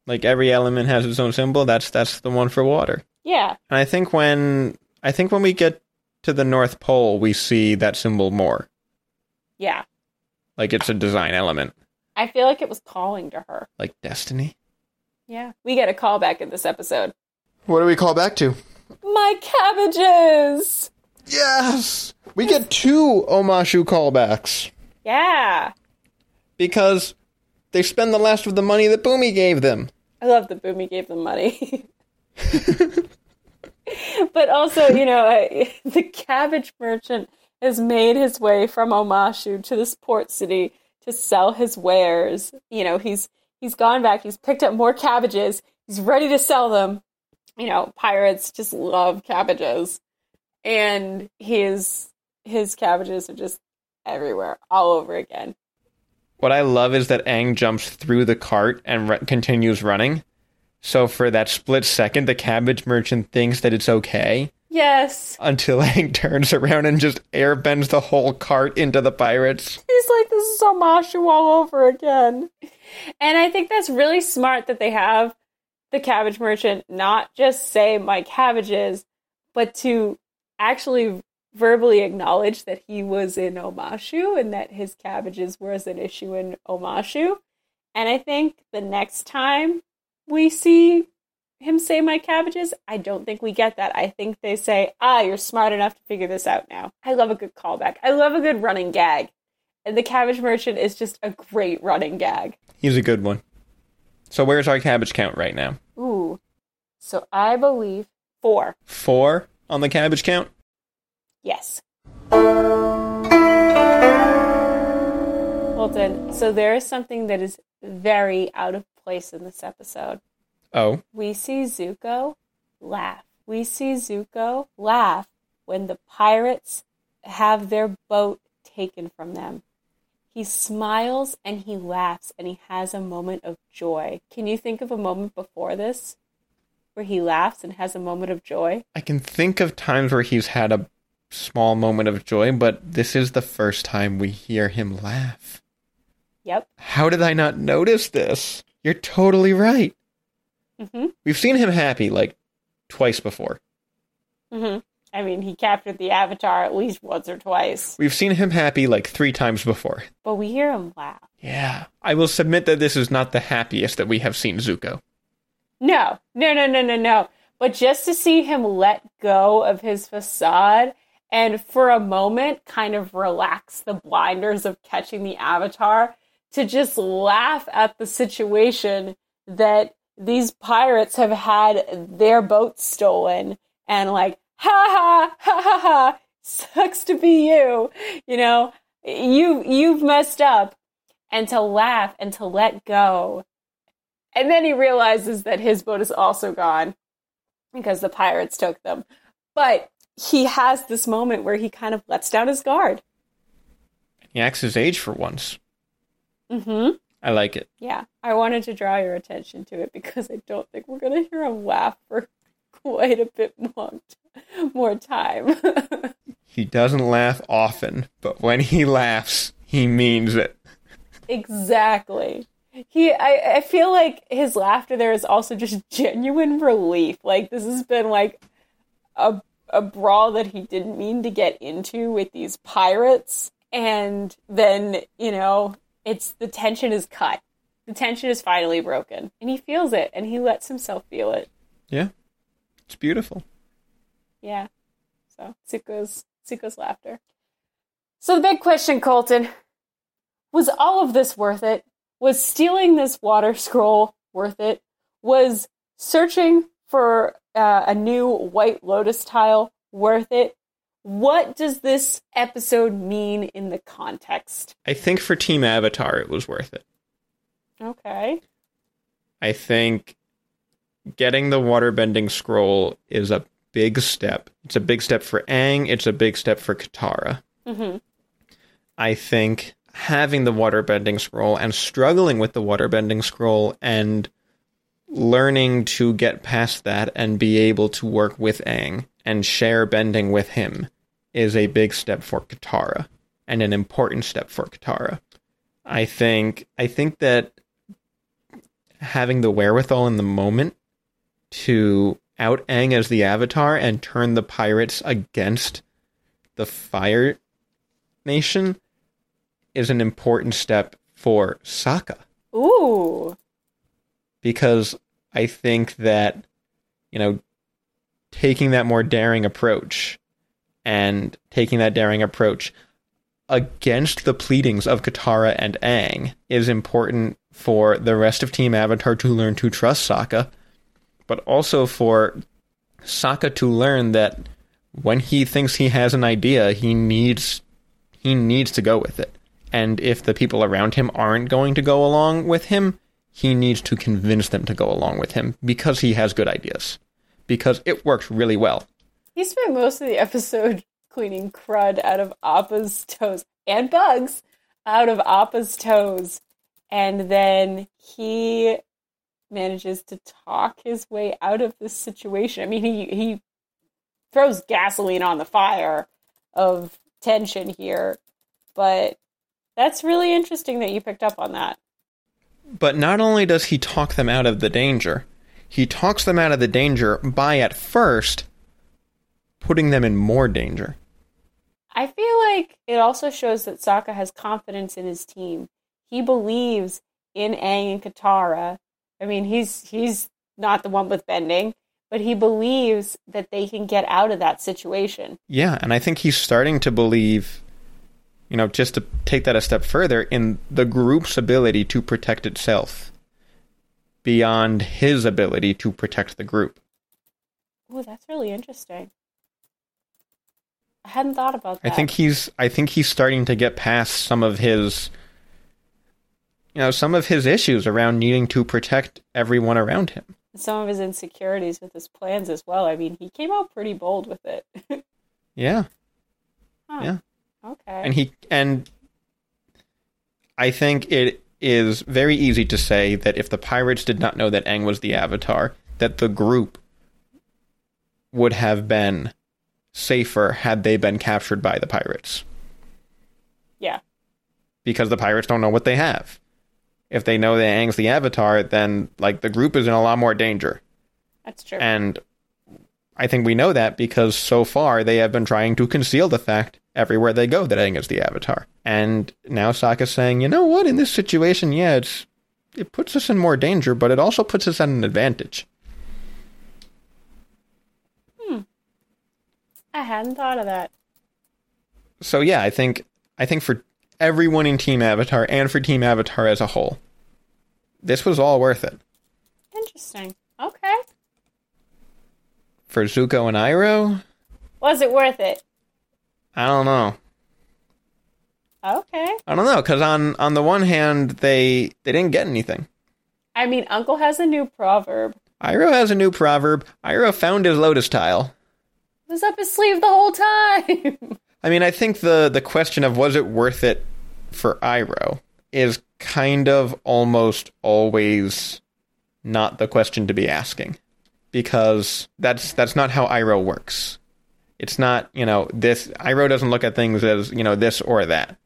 Like every element has its own symbol. That's that's the one for water. Yeah. And I think when I think when we get to the North Pole, we see that symbol more. Yeah. Like it's a design element, I feel like it was calling to her. like destiny. Yeah. We get a call back in this episode. What do we call back to? My cabbages. Yes, we get two Omashu callbacks Yeah. because they spend the last of the money that Bumi gave them. I love that Bumi gave them money. but also, you know, uh, the cabbage merchant has made his way from Omashu to this port city to sell his wares. You know, he's he's gone back, he's picked up more cabbages, he's ready to sell them. You know, pirates just love cabbages. And his his cabbages are just everywhere, all over again. What I love is that Aang jumps through the cart and continues running. So for that split second, the cabbage merchant thinks that it's okay Yes. until Aang turns around and just airbends the whole cart into the pirates. He's like, this is Omashu all over again. And I think that's really smart that they have the cabbage merchant not just say my cabbages, but to actually verbally acknowledge that he was in Omashu and that his cabbages was an issue in Omashu. And I think the next time we see him say my cabbages, I don't think we get that. I think they say, ah, you're smart enough to figure this out now. I love a good callback. I love a good running gag. And the cabbage merchant is just a great running gag. He's a good one. So where's our cabbage count right now? Ooh. So I believe four. Four on the cabbage count? Yes. Colton, so there is something that is very out of place in this episode. Oh. We see Zuko laugh. We see Zuko laugh when the pirates have their boat taken from them. He smiles and he laughs and he has a moment of joy. Can you think of a moment before this where he laughs and has a moment of joy? I can think of times where he's had a small moment of joy, but this is the first time we hear him laugh. Yep. How did I not notice this? You're totally right. Hmm We've seen him happy like twice before. hmm I mean, he captured the Avatar at least once or twice, We've seen him happy like three times before. but we hear him laugh. Yeah. I will submit that this is not the happiest that we have seen Zuko. No, no, no, no, no, no. But just to see him let go of his facade and for a moment kind of relax the blinders of catching the Avatar to just laugh at the situation that these pirates have had their boat stolen and like, ha ha, ha ha ha, sucks to be you. You know, you, you've messed up. And to laugh and to let go and then he realizes that his boat is also gone because the pirates took them. But he has this moment where he kind of lets down his guard. He acts his age for once. Mm-hmm. I like it. Yeah. I wanted to draw your attention to it because I don't think we're going to hear him laugh for quite a bit more, more time. He doesn't laugh often, but when he laughs, he means it. exactly. He, I, I feel like his laughter there is also just genuine relief. Like this has been like a a brawl that he didn't mean to get into with these pirates, and then you know it's the tension is cut. The tension is finally broken, and he feels it, and he lets himself feel it. Yeah. It's beautiful. Yeah. So Zuko's Zuko's laughter. So the big question, Colton, was all of this worth it? Was stealing this water scroll worth it? Was searching for uh, a new white lotus tile worth it? What does this episode mean in the context? I think for Team Avatar, it was worth it. Okay. I think getting the waterbending scroll is a big step. It's a big step for Aang. It's a big step for Katara. hmm I think having the waterbending scroll and struggling with the waterbending scroll and learning to get past that and be able to work with Aang and share bending with him is a big step for Katara and an important step for Katara. I think I think that having the wherewithal in the moment to out Aang as the Avatar and turn the pirates against the Fire Nation is an important step for Sokka Ooh. because I think that you know taking that more daring approach and taking that daring approach against the pleadings of Katara and Aang is important for the rest of Team Avatar to learn to trust Sokka, but also for Sokka to learn that when he thinks he has an idea, he needs he needs to go with it. And if the people around him aren't going to go along with him, he needs to convince them to go along with him because he has good ideas. Because it works really well. He spent most of the episode cleaning crud out of Appa's toes and bugs out of Appa's toes. And then he manages to talk his way out of this situation. I mean, he, he throws gasoline on the fire of tension here, but that's really interesting that you picked up on that. But not only does he talk them out of the danger, he talks them out of the danger by at first putting them in more danger. I feel like it also shows that Sokka has confidence in his team. He believes in Aang and Katara. I mean, he's he's not the one with bending, but he believes that they can get out of that situation. Yeah, and I think he's starting to believe, you know, just to take that a step further, in the group's ability to protect itself beyond his ability to protect the group. Ooh, that's really interesting. I hadn't thought about that. I think he's I think he's starting to get past some of his you know, some of his issues around needing to protect everyone around him. some of his insecurities with his plans as well. I mean, he came out pretty bold with it. Yeah. Huh. Yeah. Okay. And he and I think it is very easy to say that if the pirates did not know that Aang was the Avatar, that the group would have been safer had they been captured by the pirates. yeah. because the pirates don't know what they have. If they know that Aang's the Avatar, then like the group is in a lot more danger. That's true. And I think we know that because so far they have been trying to conceal the fact everywhere they go that Aang is the Avatar. And now Sokka's saying, you know what, in this situation, yeah, it's it puts us in more danger, but it also puts us at an advantage. Hmm. I hadn't thought of that. So yeah, I think I think for everyone in Team Avatar and for Team Avatar as a whole, this was all worth it. Interesting. Okay. For Zuko and Iroh, Was it worth it? I don't know. Okay. I don't know because on on the one hand they they didn't get anything. I mean, Uncle has a new proverb. Iroh has a new proverb. Iroh found his lotus tile. It was up his sleeve the whole time. I mean, I think the the question of was it worth it for Iroh is kind of almost always not the question to be asking because that's that's not how Iroh works. It's not, you know, this Iroh doesn't look at things as, you know, this or that.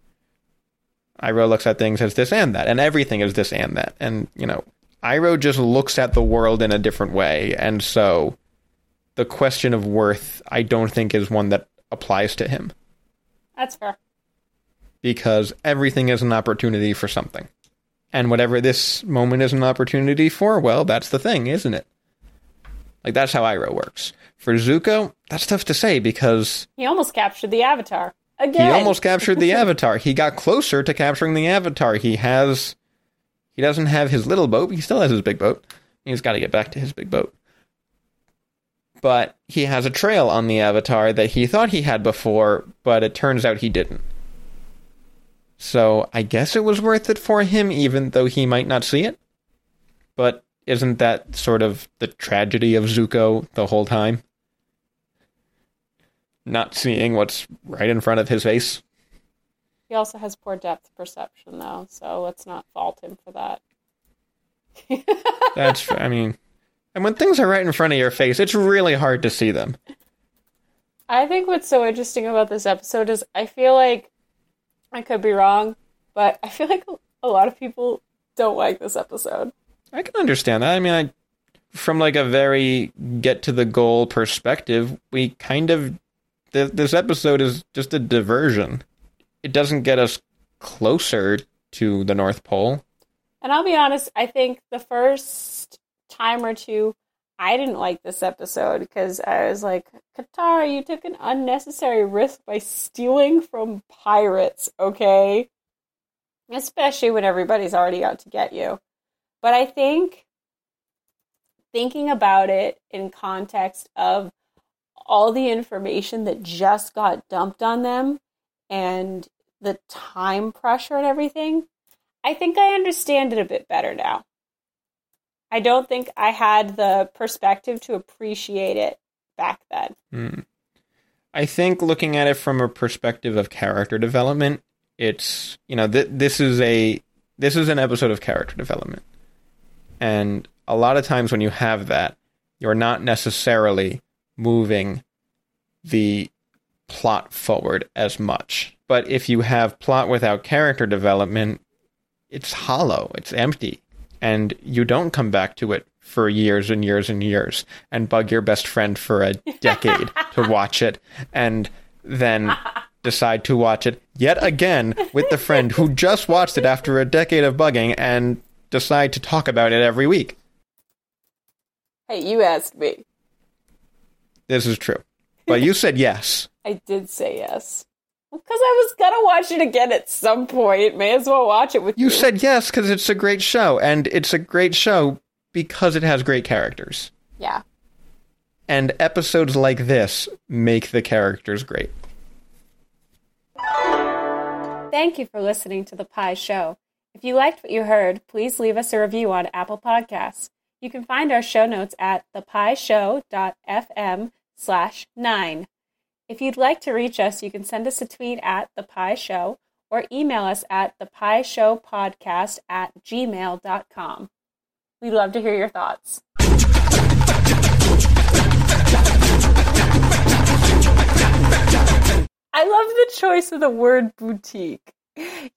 Iroh looks at things as this and that, and everything is this and that. And, you know, Iroh just looks at the world in a different way, and so the question of worth I don't think is one that applies to him That's fair. because everything is an opportunity for something. And whatever this moment is an opportunity for, well, that's the thing, isn't it? Like that's how Iroh works. For Zuko, that's tough to say because He almost captured the Avatar again. he almost captured the Avatar. He got closer to capturing the Avatar. He has he doesn't have his little boat, but he still has his big boat. He's got to get back to his big boat. But he has a trail on the Avatar that he thought he had before, but it turns out he didn't. So I guess it was worth it for him, even though he might not see it. But isn't that sort of the tragedy of Zuko the whole time? Not seeing what's right in front of his face. He also has poor depth perception, though, so let's not fault him for that. That's, I mean, and when things are right in front of your face, it's really hard to see them. I think what's so interesting about this episode is I feel like I could be wrong, but I feel like a lot of people don't like this episode. I can understand that. I mean, I, from like a very get to the goal perspective, we kind of th- this episode is just a diversion. It doesn't get us closer to the North Pole. And I'll be honest, I think the first time or two, I didn't like this episode because I was like, Katara, you took an unnecessary risk by stealing from pirates, okay? Especially when everybody's already out to get you. But I think thinking about it in context of all the information that just got dumped on them and the time pressure and everything, I think I understand it a bit better now. I don't think I had the perspective to appreciate it back then. Hmm. I think looking at it from a perspective of character development, it's you know th- this is a this is an episode of character development, and a lot of times when you have that, you're not necessarily moving the plot forward as much. But if you have plot without character development, it's hollow, it's empty, and you don't come back to it for years and years and years and bug your best friend for a decade to watch it and then decide to watch it yet again with the friend who just watched it after a decade of bugging and decide to talk about it every week. Hey, you asked me. This is true. But you said yes. I did say yes. Because I was gonna watch it again at some point. May as well watch it with you. You said yes because it's a great show, and it's a great show because it has great characters. Yeah. And episodes like this make the characters great. Thank you for listening to The Pie Show. If you liked what you heard, please leave us a review on Apple Podcasts. You can find our show notes at thepieshow.fm slash 9. If you'd like to reach us, you can send us a tweet at The Pie Show or email us at thepieshowpodcast at gmail.com. We'd love to hear your thoughts. I love the choice of the word boutique.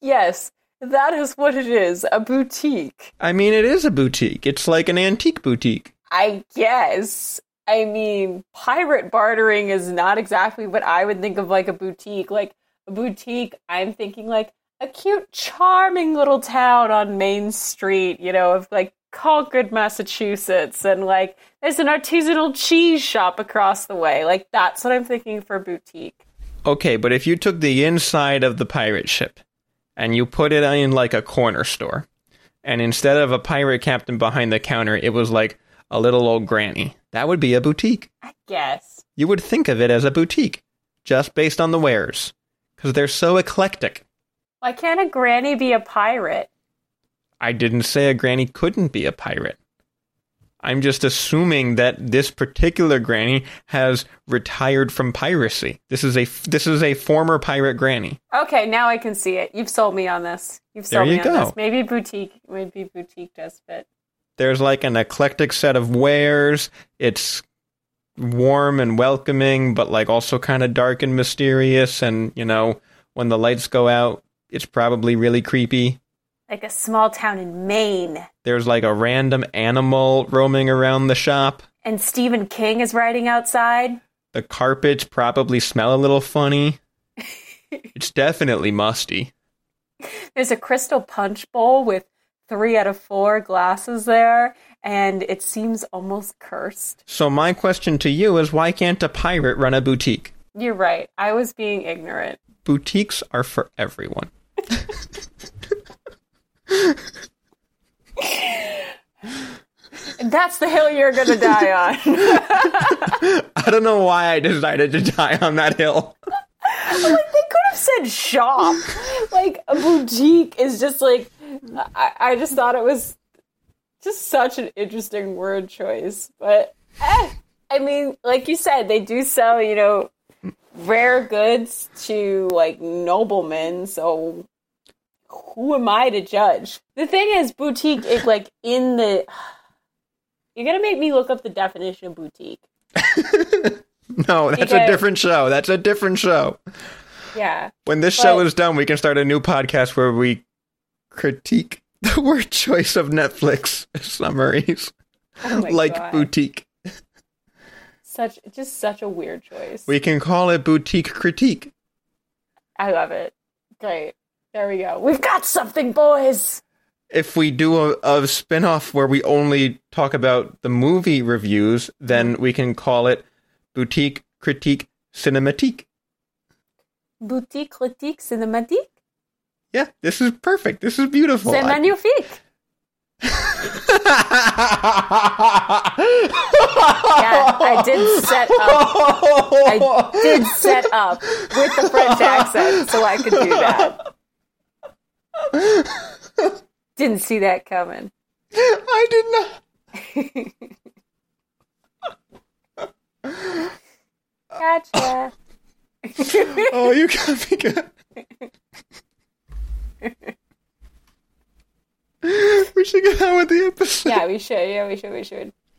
Yes, that is what it is a boutique. I mean, it is a boutique. It's like an antique boutique. I guess. I mean, pirate bartering is not exactly what I would think of like a boutique. Like a boutique, I'm thinking like a cute, charming little town on Main Street, you know, of like Concord, Massachusetts, and like there's an artisanal cheese shop across the way. Like that's what I'm thinking for boutique. Okay, but if you took the inside of the pirate ship and you put it in like a corner store, and instead of a pirate captain behind the counter, it was like a little old granny, that would be a boutique. I guess. You would think of it as a boutique, just based on the wares, because they're so eclectic. Why can't a granny be a pirate? I didn't say a granny couldn't be a pirate. I'm just assuming that this particular granny has retired from piracy. This is a this is a former pirate granny. Okay, now I can see it. You've sold me on this. You've There sold me you on this. Maybe boutique. Maybe boutique does fit. There's like an eclectic set of wares. It's warm and welcoming, but like also kind of dark and mysterious. And you know, when the lights go out, it's probably really creepy. Like a small town in Maine. There's like a random animal roaming around the shop. And Stephen King is writing outside. The carpets probably smell a little funny. it's definitely musty. There's a crystal punch bowl with three out of four glasses there, and it seems almost cursed. So my question to you is why can't a pirate run a boutique? You're right. I was being ignorant. Boutiques are for everyone. And that's the hill you're going to die on. I don't know why I decided to die on that hill. like, they could have said shop. like, a boutique is just like, I, I just thought it was just such an interesting word choice. But, eh, I mean, like you said, they do sell, you know, rare goods to like noblemen, so who am I to judge? The thing is, boutique is like in the. You're gonna make me look up the definition of boutique. No, that's a different show. That's a different show. Yeah. When this show is done, we can start a new podcast where we critique the word choice of Netflix summaries, Oh like God. boutique. Such just such a weird choice. We can call it boutique critique. I love it. Great. There we go. We've got something, boys. If we do a, a spin off where we only talk about the movie reviews, then we can call it boutique critique cinematique. Boutique critique cinématique. Yeah, this is perfect. This is beautiful. C'est magnifique. Yeah, I did set up. I did set up with the French accent so I could do that. Didn't see that coming. I did not. Gotcha. Oh, you got me good. we should get on with the episode. yeah, we should. Yeah, we should. We should.